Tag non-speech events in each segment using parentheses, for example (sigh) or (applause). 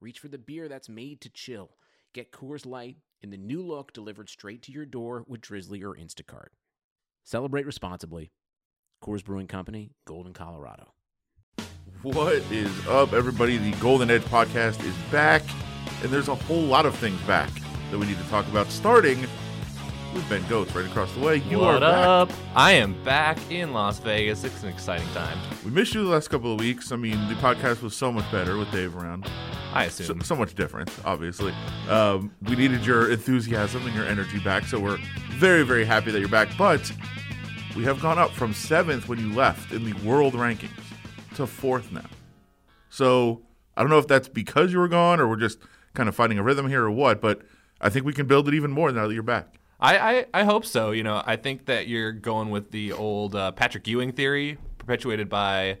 reach for the beer that's made to chill. Get Coors Light in the new look delivered straight to your door with Drizzly or Instacart. Celebrate responsibly. Coors Brewing Company, Golden, Colorado. What is up, everybody? The Golden Edge podcast is back, and there's a whole lot of things back that we need to talk about, starting with Ben Gotz right across the way. You what are back. up? I am back in Las Vegas. It's an exciting time. We missed you the last couple of weeks. I mean, the podcast was so much better with Dave around. I So, assume. so much different, obviously. Um, we needed your enthusiasm and your energy back, so we're very, very happy that you're back. But we have gone up from seventh when you left in the world rankings to fourth now. So I don't know if that's because you were gone or we're just kind of finding a rhythm here or what, but I think we can build it even more now that you're back. I, I, I hope so. You know, I think that you're going with the old uh, Patrick Ewing theory, perpetuated by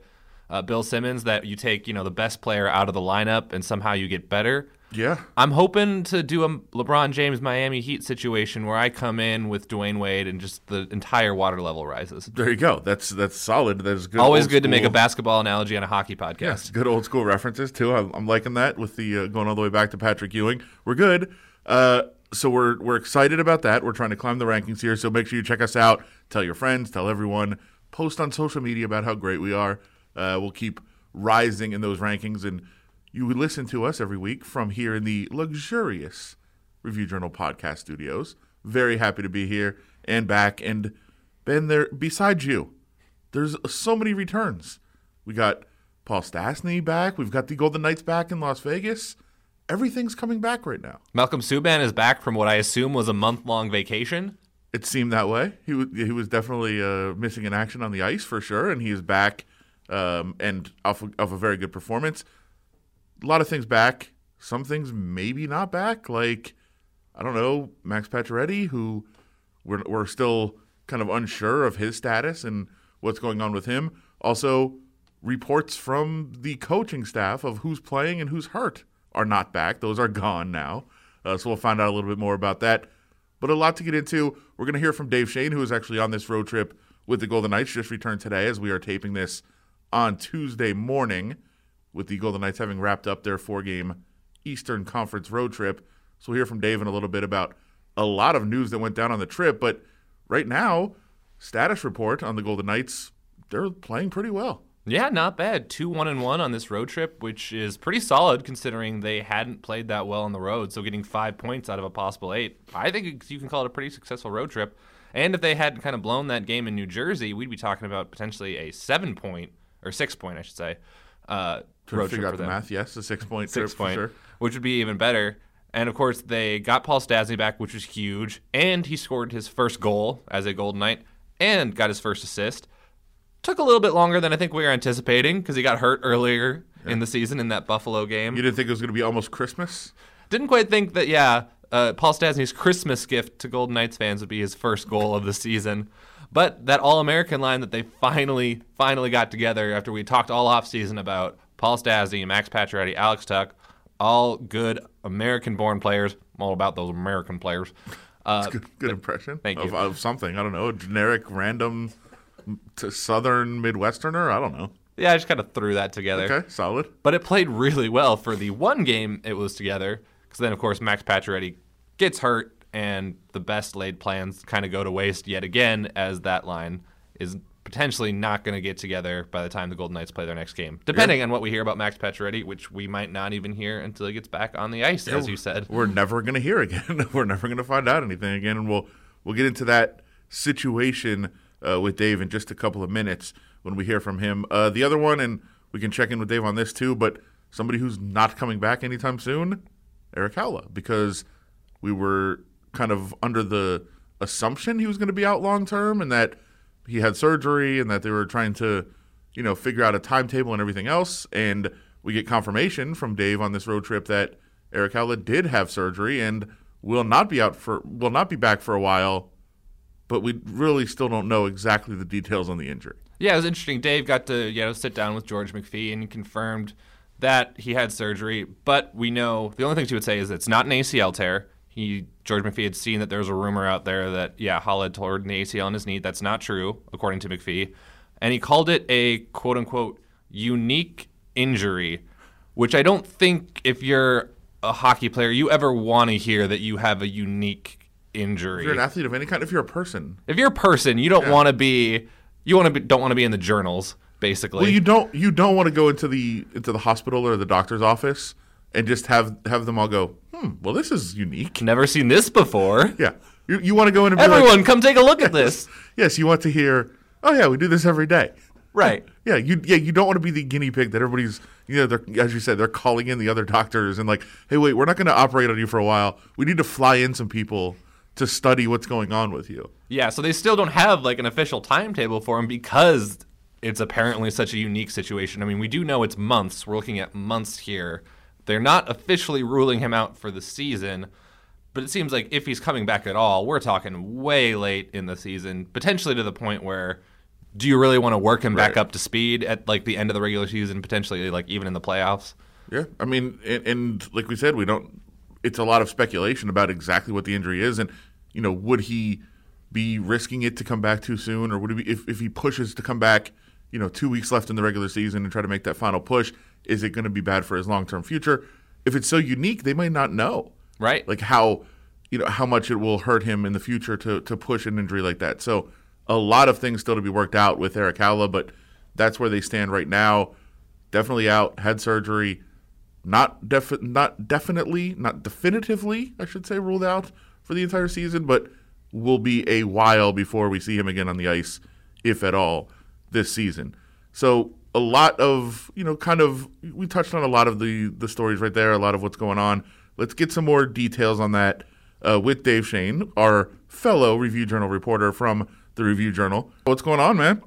uh, Bill Simmons, that you take you know the best player out of the lineup and somehow you get better. Yeah. I'm hoping to do a LeBron James Miami Heat situation where I come in with Dwyane Wade and just the entire water level rises. There you go. That's that's solid. That is good. Always good to make a basketball analogy on a hockey podcast. Yes, good old school references too. I'm, I'm liking that with the uh, going all the way back to Patrick Ewing. We're good. Uh, so we're we're excited about that. We're trying to climb the rankings here. So make sure you check us out. Tell your friends. Tell everyone. Post on social media about how great we are. Uh, we'll keep rising in those rankings, and you listen to us every week from here in the luxurious Review Journal podcast studios. Very happy to be here and back. And Ben, there beside you, there's so many returns. We got Paul Stastny back. We've got the Golden Knights back in Las Vegas. Everything's coming back right now. Malcolm Subban is back from what I assume was a month long vacation. It seemed that way. He was he was definitely uh, missing in action on the ice for sure, and he is back um, and off of, of a very good performance. A lot of things back. Some things maybe not back. Like I don't know Max Pacioretty, who we're we're still kind of unsure of his status and what's going on with him. Also, reports from the coaching staff of who's playing and who's hurt are not back. Those are gone now. Uh, so we'll find out a little bit more about that. But a lot to get into. We're going to hear from Dave Schoen, who is actually on this road trip with the Golden Knights, just returned today as we are taping this on Tuesday morning, with the Golden Knights having wrapped up their four game Eastern Conference road trip. So we'll hear from Dave in a little bit about a lot of news that went down on the trip. But right now, status report on the Golden Knights, they're playing pretty well. Yeah, not bad. Two one and one on this road trip, which is pretty solid considering they hadn't played that well on the road. So getting five points out of a possible eight, I think you can call it a pretty successful road trip. And if they hadn't kind of blown that game in New Jersey, we'd be talking about potentially a seven point or six point, I should say, uh, road trip out for the them. math. Yes, a six point Six point, sure. which would be even better. And of course, they got Paul Stastny back, which was huge. And he scored his first goal as a Golden Knight and got his first assist. Took a little bit longer than I think we were anticipating because he got hurt earlier in the season in that Buffalo game. You didn't think it was going to be almost Christmas? Didn't quite think that, yeah, uh, Paul Stastny's Christmas gift to Golden Knights fans would be his first goal of the season. But that All American line that they finally, finally got together after we talked all offseason about Paul Stastny, Max Pacioretty, Alex Tuch, all good American born players. I'm all about those American players. Uh, Good, good impression thank of, you. of something. I don't know, a generic, random, southern Midwesterner. I don't know. yeah, I just kind of threw that together. Okay, solid. But it played really well for the one game it was together. Because then, of course, Max Pacioretty gets hurt, and the best laid plans kind of go to waste yet again, as that line is potentially not going to get together by the time the Golden Knights play their next game. Depending on what we hear about Max Pacioretty, which we might not even hear until he gets back on the ice, as you said. We're never going to hear again. (laughs) We're never going to find out anything again, and we'll we'll get into that situation uh, with Dave in just a couple of minutes when we hear from him. Uh, the other one, and we can check in with Dave on this too, but somebody who's not coming back anytime soon, Eric Haula, because we were kind of under the assumption he was going to be out long term and that he had surgery and that they were trying to, you know, figure out a timetable and everything else. And we get confirmation from Dave on this road trip that Eric Haula did have surgery and will not be out for will not be back for a while. But we really still don't know exactly the details on the injury. Yeah, it was interesting. Dave got to you know sit down with George McPhee and confirmed that he had surgery. But we know the only thing she would say is it's not an ACL tear. He George McPhee had seen that there was a rumor out there that yeah Haula had torn an ACL in his knee. That's not true according to McPhee, and he called it a quote unquote unique injury, which I don't think if you're a hockey player you ever want to hear that you have a unique injury. If you're an athlete of any kind, if you're a person, if you're a person, you don't Yeah. want to be you want to be don't want to be in the journals basically. well, you don't you don't want to go into the into the hospital or the doctor's office and just have have them all go, hmm, well, this is unique. Never seen this before. (laughs) Yeah, you, you want to go in and be like, Everyone, come take a look at this. (laughs) yes, you want to hear, oh yeah, we do this every day. right. (laughs) Yeah, you yeah you don't want to be the guinea pig that everybody's you know they're as you said they're calling in the other doctors and like hey wait we're not going to operate on you for a while we need to fly in some people to study what's going on with you Yeah, so they still don't have like an official timetable for him because it's apparently such a unique situation. I mean, we do know it's months. We're looking at months here. They're not officially ruling him out for the season, but it seems like if he's coming back at all, we're talking way late in the season, potentially to the point where do you really want to work him back up to speed at like the end of the regular season, potentially like even in the playoffs? yeah I mean and, and like we said we don't it's a lot of speculation about exactly what the injury is and you know would he be risking it to come back too soon or would he be if, if he pushes to come back you know two weeks left in the regular season and try to make that final push is it going to be bad for his long-term future if it's so unique they might not know Right? like how you know how much it will hurt him in the future to to push an injury like that. So a lot of things still to be worked out with Eric Haula, but that's where they stand right now. Definitely out, had surgery, not defi- not definitely, not definitively, I should say, ruled out for the entire season, but will be a while before we see him again on the ice, if at all, this season. So a lot of you know, kind of we touched on a lot of the the stories right there, a lot of what's going on. Let's get some more details on that uh, with Dave Schoen, our fellow Review Journal reporter from the Review Journal. What's going on, man?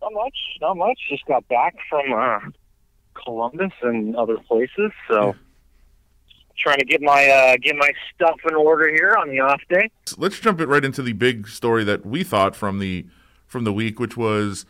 Not much, not much. Just got back from uh, Columbus and other places, so trying to get my uh, get my stuff in order here on the off day. Let's jump it right into the big story that we thought from the from the week, which was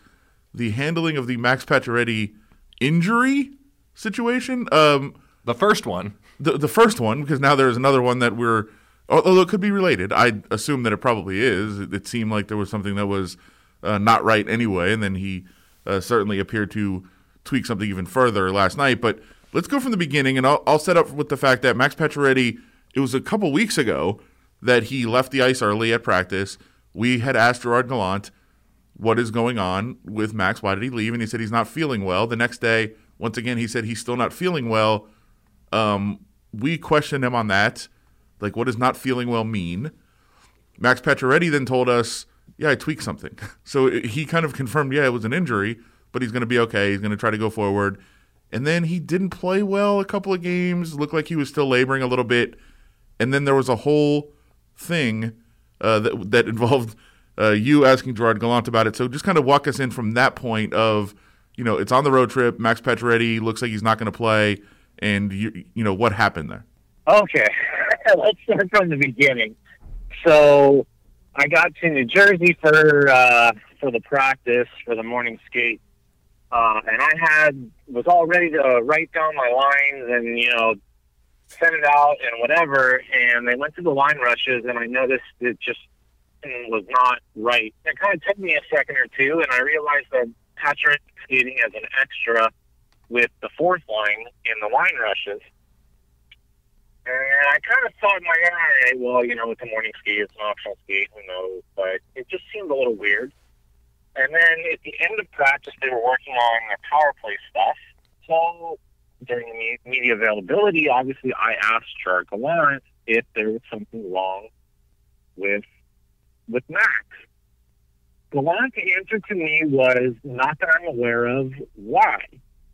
the handling of the Max Pacioretty injury situation. Um, the first one. the the first one because now there's another one that we're although it could be related. I assume that it probably is. It, it seemed like there was something that was uh, not right anyway, and then he uh, certainly appeared to tweak something even further last night. But let's go from the beginning, and I'll, I'll set up with the fact that Max Pacioretty. It was a couple weeks ago that he left the ice early at practice. We had asked Gerard Gallant what is going on with Max. Why did he leave? And he said he's not feeling well. The next day, once again, he said he's still not feeling well. Um, we questioned him on that. Like, what does not feeling well mean? Max Pacioretty then told us, yeah, I tweaked something. (laughs) So he kind of confirmed, yeah, it was an injury, but he's going to be okay. He's going to try to go forward. And then he didn't play well a couple of games. Looked like he was still laboring a little bit. And then there was a whole thing uh, that that (laughs) involved uh, you asking Gerard Gallant about it. So just kind of walk us in from that point of, you know, it's on the road trip. Max Pacioretty looks like he's not going to play, and you you know what happened there. Okay, (laughs) let's start from the beginning. So I got to New Jersey for uh, for the practice for the morning skate, uh, and I had was all ready to write down my lines and you know send it out and whatever. And they went to the line rushes, and I noticed it just was not right. It kind of took me a second or two, and I realized that Patrick skating as an extra with the fourth line in the line rushes. And I kind of thought in my head, well, you know, it's a morning skate, it's an optional skate, who knows? But it just seemed a little weird. And then at the end of practice, they were working on their power play stuff. So during the media availability, obviously, I asked Gerard Gallant if there was something wrong with with Max. Gallant's answer to me was not that I'm aware of. Why?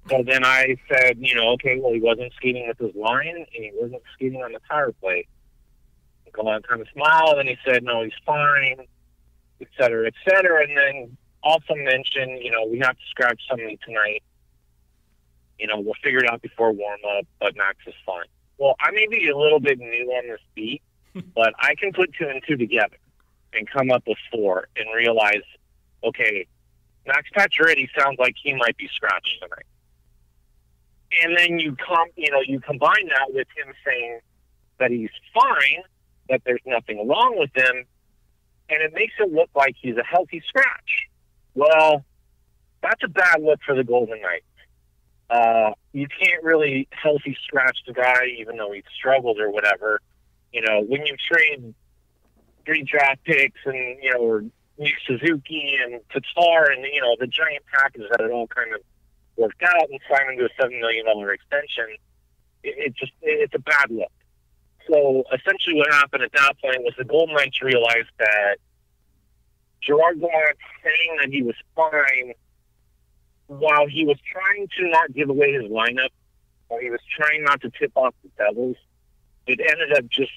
So then I said, you know, okay, well, he wasn't skating with his line and he wasn't skating on the power play. Gallant kind of smiled and he said, no, he's fine, et cetera, et cetera. And then also mentioned, you know, we have to scratch something tonight. You know, we'll figure it out before warm up, but Max is fine. Well, I may be a little bit new on this beat, (laughs) but I can put two and two together and come up with four and realize, okay, Max Pacioretty sounds like he might be scratched tonight. And then you com you know, you combine that with him saying that he's fine, that there's nothing wrong with him, and it makes it look like he's a healthy scratch. Well, that's a bad look for the Golden Knights. Uh, you can't really healthy scratch the guy, even though he struggled or whatever. You know, when you trade three draft picks and you know, or Nick Suzuki and Tatar and you know the giant package that it all kind of worked out and signed him to a seven million dollar extension, it, it just it's a bad look. So essentially, what happened at that point was the Golden Knights realized that Gerard Gallant saying that he was fine while he was trying to not give away his lineup, while he was trying not to tip off the Devils, it ended up just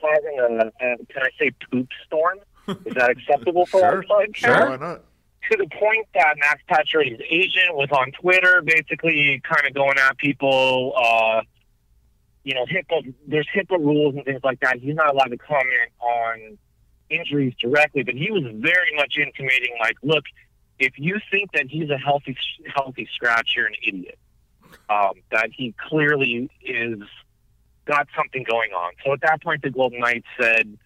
causing a, a can I say poop storm? Is that acceptable for (laughs) our podcast? Sure, why not? to the point that Max Pacioretty's agent was on Twitter, basically kind of going at people. Uh, you know, HIPAA. There's HIPAA rules and things like that. He's not allowed to comment on injuries directly, but he was very much intimating, like, look, if you think that he's a healthy healthy scratch, you're an idiot. Um, that he clearly is got something going on. So at that point, the Golden Knights said,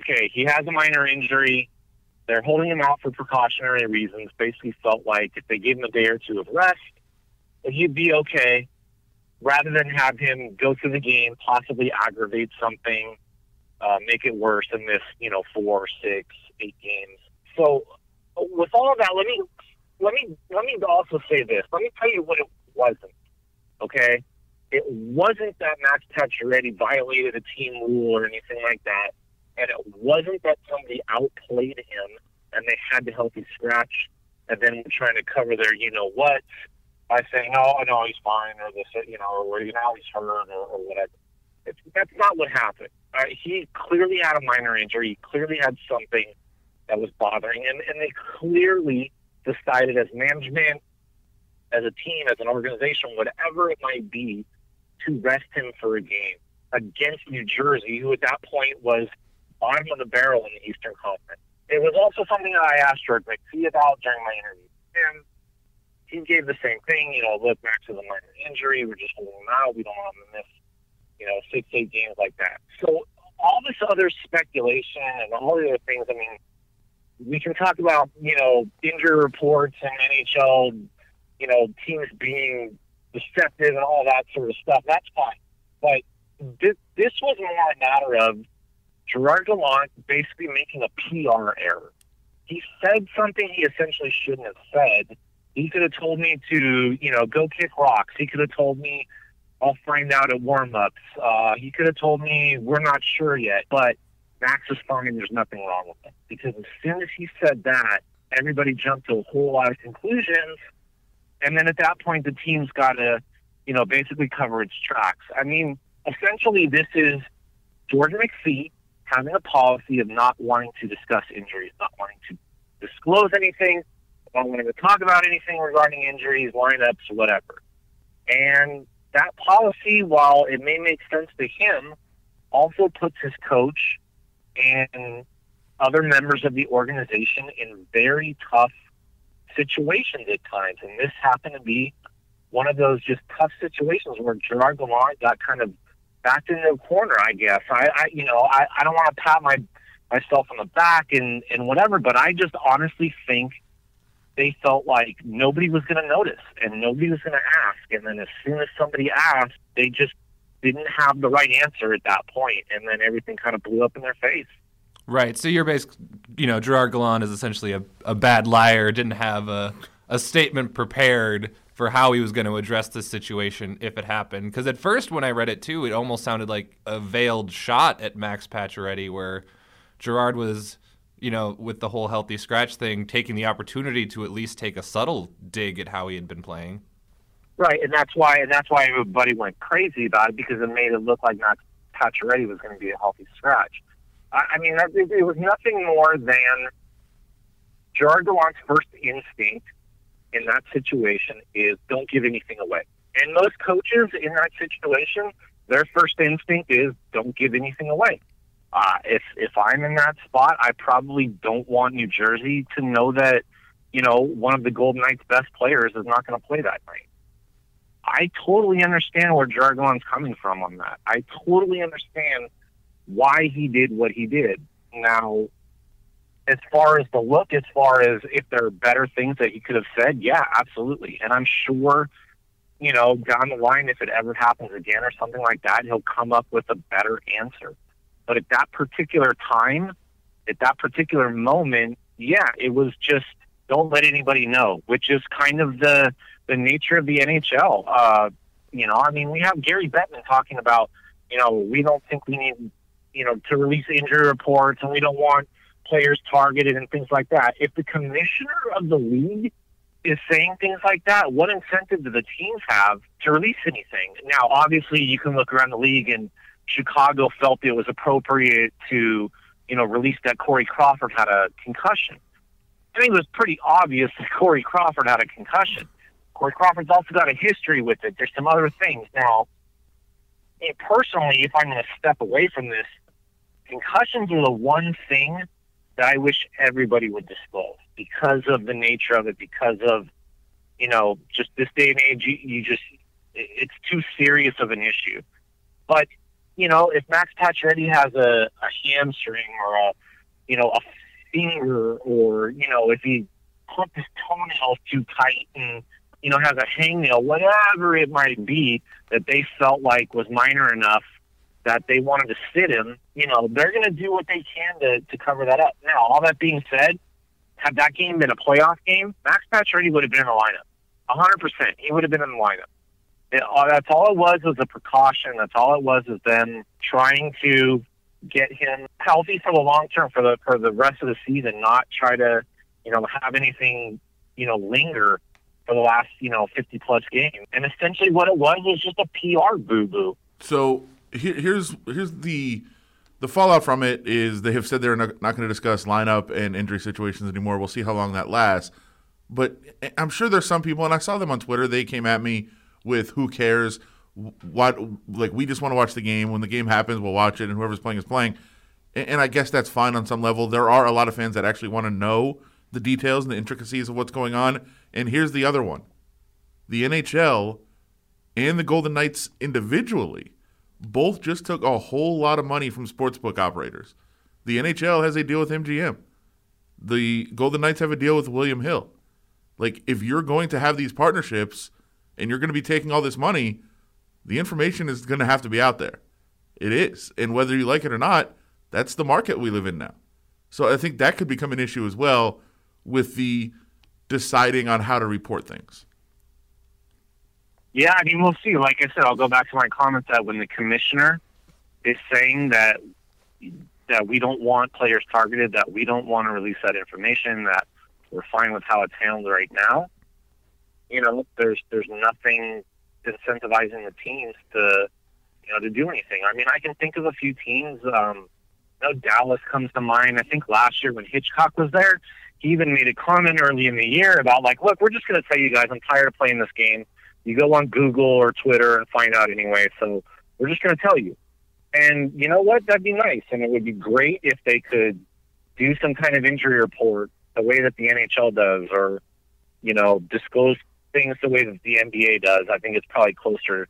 okay, he has a minor injury. They're holding him out for precautionary reasons. Basically, felt like if they gave him a day or two of rest, he'd be okay, rather than have him go through the game, possibly aggravate something, uh, make it worse and miss, you know, four, six, eight games. So, with all of that, let me let me let me also say this. Let me tell you what it wasn't. Okay, it wasn't that Max Pacioretty violated a team rule or anything like that and it wasn't that somebody outplayed him and they had to help him scratch and then trying to cover their you know what by saying, oh, no, he's fine, or this, you know, or you know, he's hurt, or, or whatever. It's, that's not what happened. Uh, he clearly had a minor injury. He clearly had something that was bothering him, and they clearly decided as management, as a team, as an organization, whatever it might be, to rest him for a game against New Jersey, who at that point was bottom of the barrel in the Eastern Conference. It was also something that I asked George McPhee about during my interview. And he gave the same thing, you know, look, Max has a minor injury. We're just holding him out. We don't want him to miss, you know, six, eight games like that. So all this other speculation and all the other things, I mean, we can talk about, you know, injury reports and NHL, you know, teams being deceptive and all that sort of stuff. That's fine. But this, this was more a matter of Gerard Gallant basically making a PR error. He said something he essentially shouldn't have said. He could have told me to, you know, go kick rocks. He could have told me I'll find out at warm-ups. Uh, he could have told me we're not sure yet, but Max is fine. There's nothing wrong with him. Because as soon as he said that, everybody jumped to a whole lot of conclusions. And then at that point, the team's got to, you know, basically cover its tracks. I mean, essentially, this is George McPhee having a policy of not wanting to discuss injuries, not wanting to disclose anything, not wanting to talk about anything regarding injuries, lineups, whatever. And that policy, while it may make sense to him, also puts his coach and other members of the organization in very tough situations at times. And this happened to be one of those just tough situations where Gerard Gallant got kind of backed into a corner, I guess. I, I you know, I, I don't want to pat my myself on the back and, and whatever, but I just honestly think they felt like nobody was going to notice and nobody was going to ask. And then as soon as somebody asked, they just didn't have the right answer at that point, and then everything kind of blew up in their face. Right. So you're basically, you know, Gerard Gallant is essentially a, a bad liar, didn't have a, a statement prepared for how he was going to address this situation if it happened. Because at first, when I read it too, it almost sounded like a veiled shot at Max Pacioretty, where Gerard was, you know, with the whole healthy scratch thing, taking the opportunity to at least take a subtle dig at how he had been playing. Right, and that's why, and that's why everybody went crazy about it because it made it look like Max Pacioretty was going to be a healthy scratch. I, I mean, it, it was nothing more than Gerard Gallant's first instinct in that situation is don't give anything away. And most coaches in that situation, their first instinct is don't give anything away. Uh, if if I'm in that spot, I probably don't want New Jersey to know that you know one of the Golden Knights' best players is not going to play that night. I totally understand where Jargon's coming from on that. I totally understand why he did what he did. Now, as far as the look, as far as if there are better things that he could have said, yeah, absolutely. And I'm sure, you know, down the line, if it ever happens again or something like that, he'll come up with a better answer. But at that particular time, at that particular moment, yeah, it was just don't let anybody know, which is kind of the the nature of the NHL. Uh, you know, I mean, we have Gary Bettman talking about, you know, we don't think we need, you know, to release injury reports, and we don't want players targeted and things like that. If the commissioner of the league is saying things like that, what incentive do the teams have to release anything? Now, obviously, you can look around the league, and Chicago felt it was appropriate to, you know, release that Corey Crawford had a concussion. I think it was pretty obvious that (laughs) Corey Crawford had a concussion. Corey Crawford's also got a history with it. There's some other things. Now, personally, if I'm going to step away from this, concussions are the one thing that I wish everybody would disclose because of the nature of it, because of, you know, just this day and age, you, you just, it's too serious of an issue. But, you know, if Max Pacioretty has a, a hamstring or a, you know, a finger or, you know, if he clipped his toenail too tight and, you know, has a hangnail, whatever it might be that they felt like was minor enough that they wanted to sit him, you know, they're going to do what they can to, to cover that up. Now, all that being said, had that game been a playoff game, Max Pacioretty would have been in the lineup. 100%. He would have been in the lineup. It, uh, that's all it was was a precaution. That's all it was is them trying to get him healthy for the long term, for the for the rest of the season, not try to, you know, have anything, you know, linger for the last, you know, 50 plus games. And essentially what it was was just a PR boo boo. So here, here's here's the the fallout from it is they have said they're not, not going to discuss lineup and injury situations anymore. We'll see how long that lasts. But I'm sure there's some people, and I saw them on Twitter. They came at me with "Who cares? What? Like we just want to watch the game. When the game happens, we'll watch it, and whoever's playing is playing." And, and I guess that's fine on some level. There are a lot of fans that actually want to know the details and the intricacies of what's going on. And here's the other one: the NHL and the Golden Knights individually both just took a whole lot of money from sportsbook operators. The NHL has a deal with MGM. The Golden Knights have a deal with William Hill. Like, if you're going to have these partnerships and you're going to be taking all this money, the information is going to have to be out there. It is. And whether you like it or not, that's the market we live in now. So I think that could become an issue as well with the deciding on how to report things. Yeah, I mean, we'll see. Like I said, I'll go back to my comments that when the commissioner is saying that that we don't want players targeted, that we don't want to release that information, that we're fine with how it's handled right now. You know, there's there's nothing incentivizing the teams to you know to do anything. I mean, I can think of a few teams. Um, you know, Dallas comes to mind. I think last year when Hitchcock was there, he even made a comment early in the year about like, look, we're just going to tell you guys, I'm tired of playing this game you go on Google or Twitter and find out anyway. So we're just going to tell you. And you know what? That'd be nice. And it would be great if they could do some kind of injury report the way that the NHL does or, you know, disclose things the way that the NBA does. I think it's probably closer,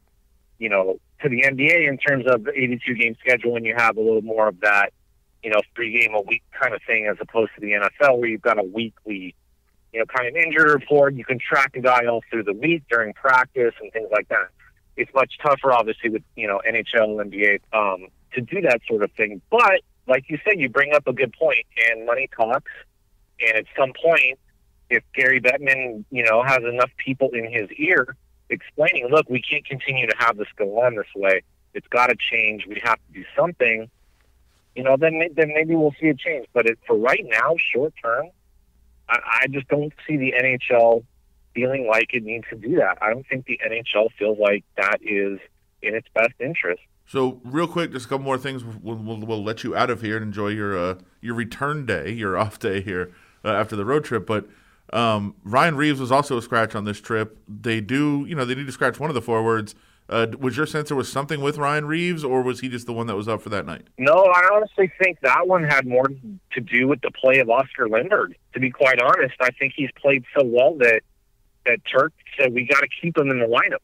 you know, to the NBA in terms of the 82 game schedule and you have a little more of that, you know, three game a week kind of thing as opposed to the NFL where you've got a weekly you know, kind of injury report. You can track a guy all through the week during practice and things like that. It's much tougher, obviously, with you know NHL, NBA um, to do that sort of thing. But like you said, you bring up a good point, and money talks. And at some point, if Gary Bettman, you know, has enough people in his ear explaining, look, we can't continue to have this go on this way. It's got to change. We have to do something. You know, then then maybe we'll see a change. But it, for right now, short term, I, I just don't see the NHL feeling like it needs to do that. I don't think the NHL feels like that is in its best interest. So, real quick, just a couple more things. We'll, we'll, we'll let you out of here and enjoy your uh, your return day, your off day here uh, after the road trip. But Um, Ryan Reaves was also a scratch on this trip. They do, you know, they need to scratch one of the forwards. Uh, was your sense there was something with Ryan Reaves, or was he just the one that was up for that night? No, I honestly think that one had more to do with the play of Oscar Lindberg. To be quite honest, I think he's played so well that that Turk said we got to keep him in the lineup,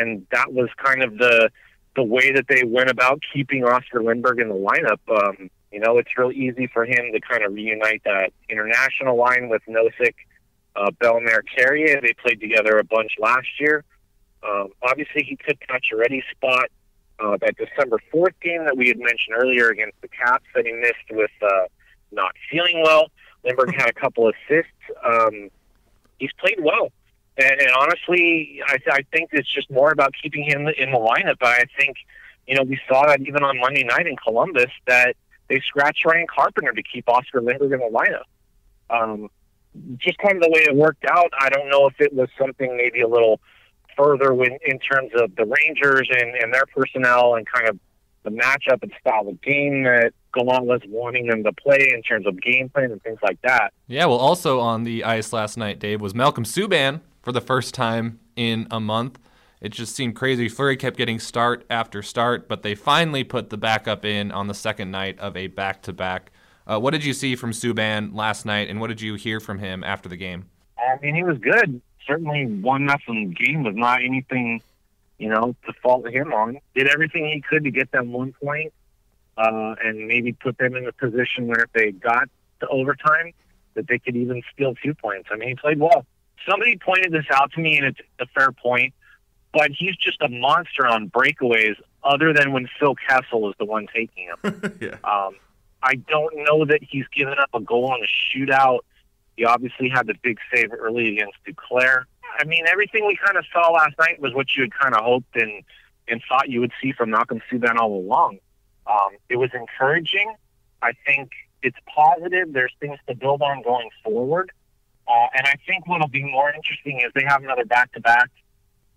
and that was kind of the the way that they went about keeping Oscar Lindberg in the lineup. Um, you know, it's real easy for him to kind of reunite that international line with Nosek, uh, Bellemare, Carrier. They played together a bunch last year. Um, obviously, he could catch a Pacioretty's spot uh, that December 4th game that we had mentioned earlier against the Caps that he missed with uh, not feeling well. Lindberg had a couple assists. Um, he's played well. And, and honestly, I, I think it's just more about keeping him in the lineup. But I think, you know, we saw that even on Monday night in Columbus that they scratched Ryan Carpenter to keep Oscar Lindberg in the lineup. Um, just kind of the way it worked out. I don't know if it was something maybe a little further when, in terms of the Rangers and, and their personnel and kind of the matchup and style of game that Gallant was wanting them to play in terms of game plan and things like that. Yeah, well, also on the ice last night, Dave, was Malcolm Subban for the first time in a month. It just seemed crazy. Fleury kept getting start after start, but they finally put the backup in on the second night of a back to back. What did you see from Subban last night, and what did you hear from him after the game? I mean, he was good. Certainly, one nothing game was not anything, you know, to fault him on. Did everything he could to get them one point, uh, and maybe put them in a position where if they got to overtime, that they could even steal two points. I mean, he played well. Somebody pointed this out to me, and it's a fair point but he's just a monster on breakaways. Other than when Phil Kessel is the one taking him, (laughs) yeah. um, I don't know that he's given up a goal on a shootout. He obviously had the big save early against Duclair. I mean, everything we kind of saw last night was what you had kind of hoped and and thought you would see from Malcolm Subban all along. Um, it was encouraging. I think it's positive. There's things to build on going forward. Uh, and I think what'll be more interesting is they have another back-to-back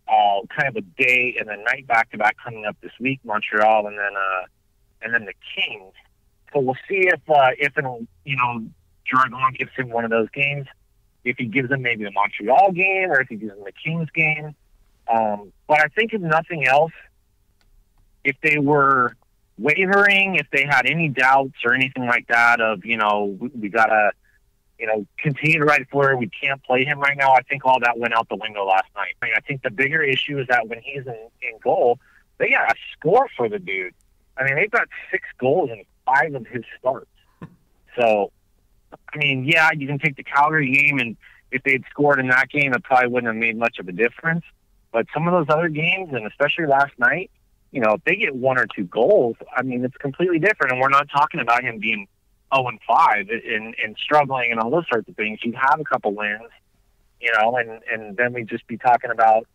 uh, kind of a day and a night back to back coming up this week, Montreal, and then uh, and then the Kings. So we'll see if uh, if and you know Gerard gives him one of those games. If he gives him maybe the Montreal game, or if he gives him the Kings game. Um, but I think if nothing else, if they were wavering, if they had any doubts or anything like that of you know we, we gotta you know, continue to ride Fleury. We can't play him right now. I think all that went out the window last night. I, mean, I think the bigger issue is that when he's in, in goal, they got a score for the dude. I mean, they've got six goals in five of his starts. So, I mean, yeah, you can take the Calgary game, and if they'd scored in that game, it probably wouldn't have made much of a difference. But some of those other games, and especially last night, you know, if they get one or two goals, I mean, it's completely different. And we're not talking about him being 0 and 5 and, and struggling and all those sorts of things, you'd have a couple wins, you know, and, and then we'd just be talking about,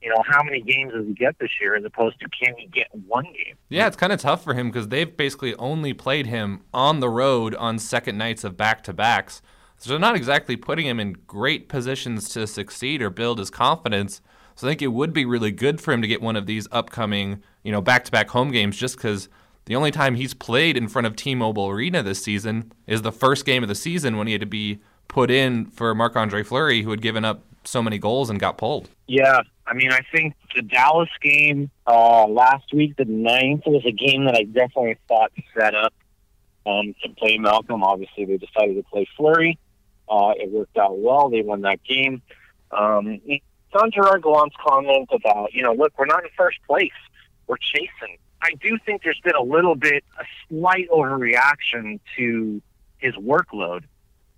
you know, how many games does he get this year as opposed to can he get one game? Yeah, it's kind of tough for him because they've basically only played him on the road on second nights of back to backs. So they're not exactly putting him in great positions to succeed or build his confidence. So I think it would be really good for him to get one of these upcoming, you know, back to back home games just because the only time he's played in front of T-Mobile Arena this season is the first game of the season when he had to be put in for Marc-Andre Fleury, who had given up so many goals and got pulled. Yeah, I mean, I think the Dallas game uh, last week, the ninth, was a game that I definitely thought set up um, to play Malcolm. Obviously, they decided to play Fleury. Uh, it worked out well. They won that game. Um, on Gerard Gallant's comment about, you know, look, we're not in first place. We're chasing. I do think there's been a little bit, a slight overreaction to his workload.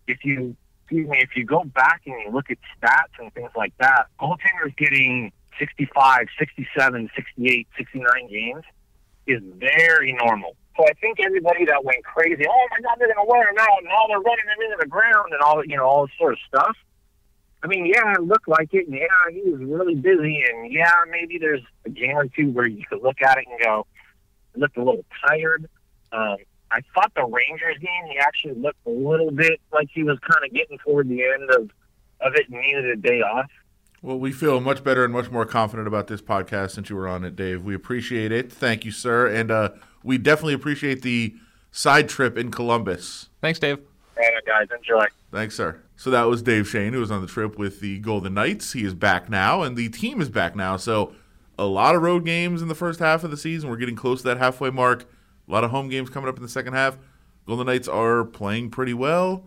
If you, excuse me, if you go back and you look at stats and things like that, goaltenders getting 65, 67, 68, 69 games is very normal. So I think everybody that went crazy, oh my God, they're going to wear him out, and all they're running him into the ground, and all you know, all this sort of stuff. I mean, yeah, it looked like it, and yeah, he was really busy, and yeah, maybe there's a game or two where you could look at it and go, looked a little tired. Um, I thought the Rangers game, he actually looked a little bit like he was kind of getting toward the end of, of it and needed a day off. Well, we feel much better and much more confident about this podcast since you were on it, Dave. We appreciate it. Thank you, sir. And uh, we definitely appreciate the side trip in Columbus. Thanks, Dave. All right, guys, enjoy. Thanks, sir. So that was Dave Schoen, who was on the trip with the Golden Knights. He is back now, and the team is back now. So a lot of road games in the first half of the season. We're getting close to that halfway mark. A lot of home games coming up in the second half. Golden Knights are playing pretty well.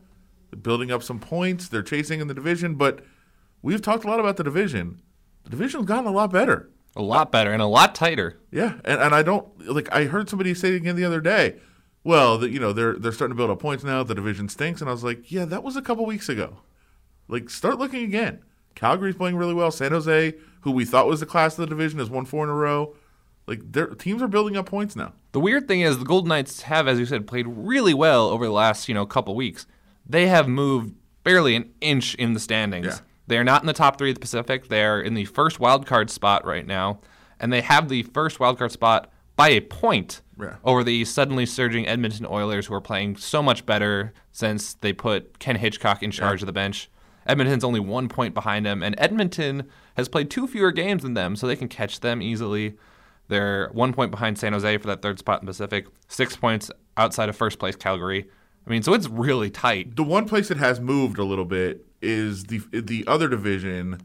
They're building up some points. They're chasing in the division, but we've talked a lot about the division. The division's gotten a lot better. A lot better and a lot tighter. Yeah, and, and I don't like. I heard somebody say again the other day. Well, the, you know they're they're starting to build up points now. The division stinks, and I was like, yeah, that was a couple weeks ago. Like, start looking again. Calgary's playing really well. San Jose, who we thought was the class of the division, has won four in a row. Like, their teams are building up points now. The weird thing is the Golden Knights have, as you said, played really well over the last you know couple weeks. They have moved barely an inch in the standings. Yeah. They are not in the top three of the Pacific. They are in the first wild card spot right now, and they have the first wild card spot by a point Yeah. over the suddenly surging Edmonton Oilers, who are playing so much better since they put Ken Hitchcock in charge of the bench. Edmonton's only one point behind them, and Edmonton has played two fewer games than them, so they can catch them easily. They're one point behind San Jose for that third spot in the Pacific, six points outside of first place Calgary. I mean, so it's really tight. The one place that has moved a little bit is the the other division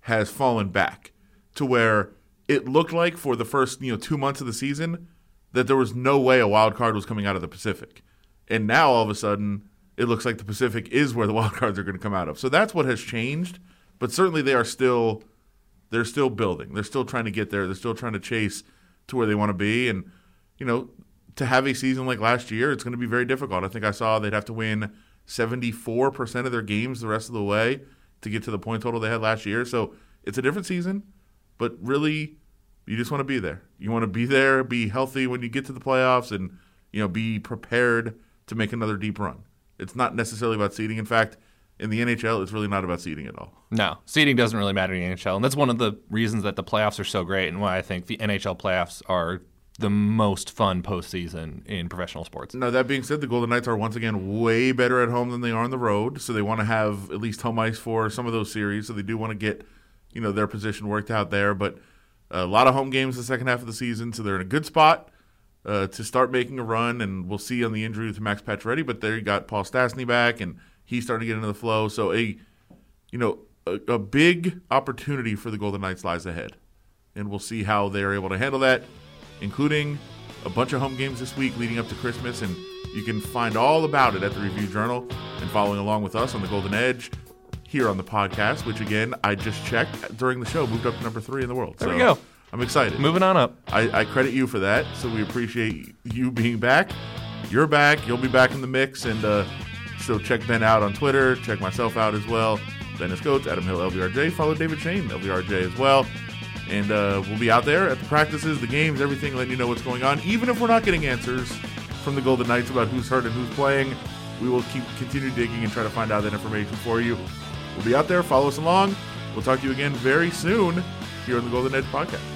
has fallen back to where it looked like for the first you know two months of the season that there was no way a wild card was coming out of the Pacific, and now all of a sudden it looks like the Pacific is where the wild cards are going to come out of. So that's what has changed. But certainly they are still they're still building. They're still trying to get there. They're still trying to chase to where they want to be. And you know, to have a season like last year, it's going to be very difficult. I think I saw they'd have to win 74% of their games the rest of the way to get to the point total they had last year. So it's a different season, but really, you just want to be there. You want to be there, be healthy when you get to the playoffs, and you know, be prepared to make another deep run. It's not necessarily about seeding. In fact, in the NHL, it's really not about seeding at all. No, seeding doesn't really matter in the NHL, and that's one of the reasons that the playoffs are so great, and why I think the NHL playoffs are the most fun postseason in professional sports. Now that being said, the Golden Knights are once again way better at home than they are on the road, so they want to have at least home ice for some of those series. So they do want to get, you know, their position worked out there. But a lot of home games the second half of the season, so they're in a good spot uh, to start making a run. And we'll see on the injury to Max Pacioretty, but there you got Paul Stastny back, and he's starting to get into the flow. So a, you know, a, a big opportunity for the Golden Knights lies ahead, and we'll see how they're able to handle that including a bunch of home games this week leading up to Christmas. And you can find all about it at the Review Journal and following along with us on the Golden Edge here on the podcast, which again, I just checked during the show, moved up to number three in the world. There so we go. I'm excited. Moving on up. I, I credit you for that. So we appreciate you being back. You're back. You'll be back in the mix. And uh, so check Ben out on Twitter. Check myself out as well. Ben is Coates, Adam Hill, LVRJ. Follow David Schoen, LVRJ as well. And uh, we'll be out there at the practices, the games, everything, letting you know what's going on. Even if we're not getting answers from the Golden Knights about who's hurt and who's playing, we will keep continue digging and try to find out that information for you. We'll be out there. Follow us along. We'll talk to you again very soon here on the Golden Edge podcast.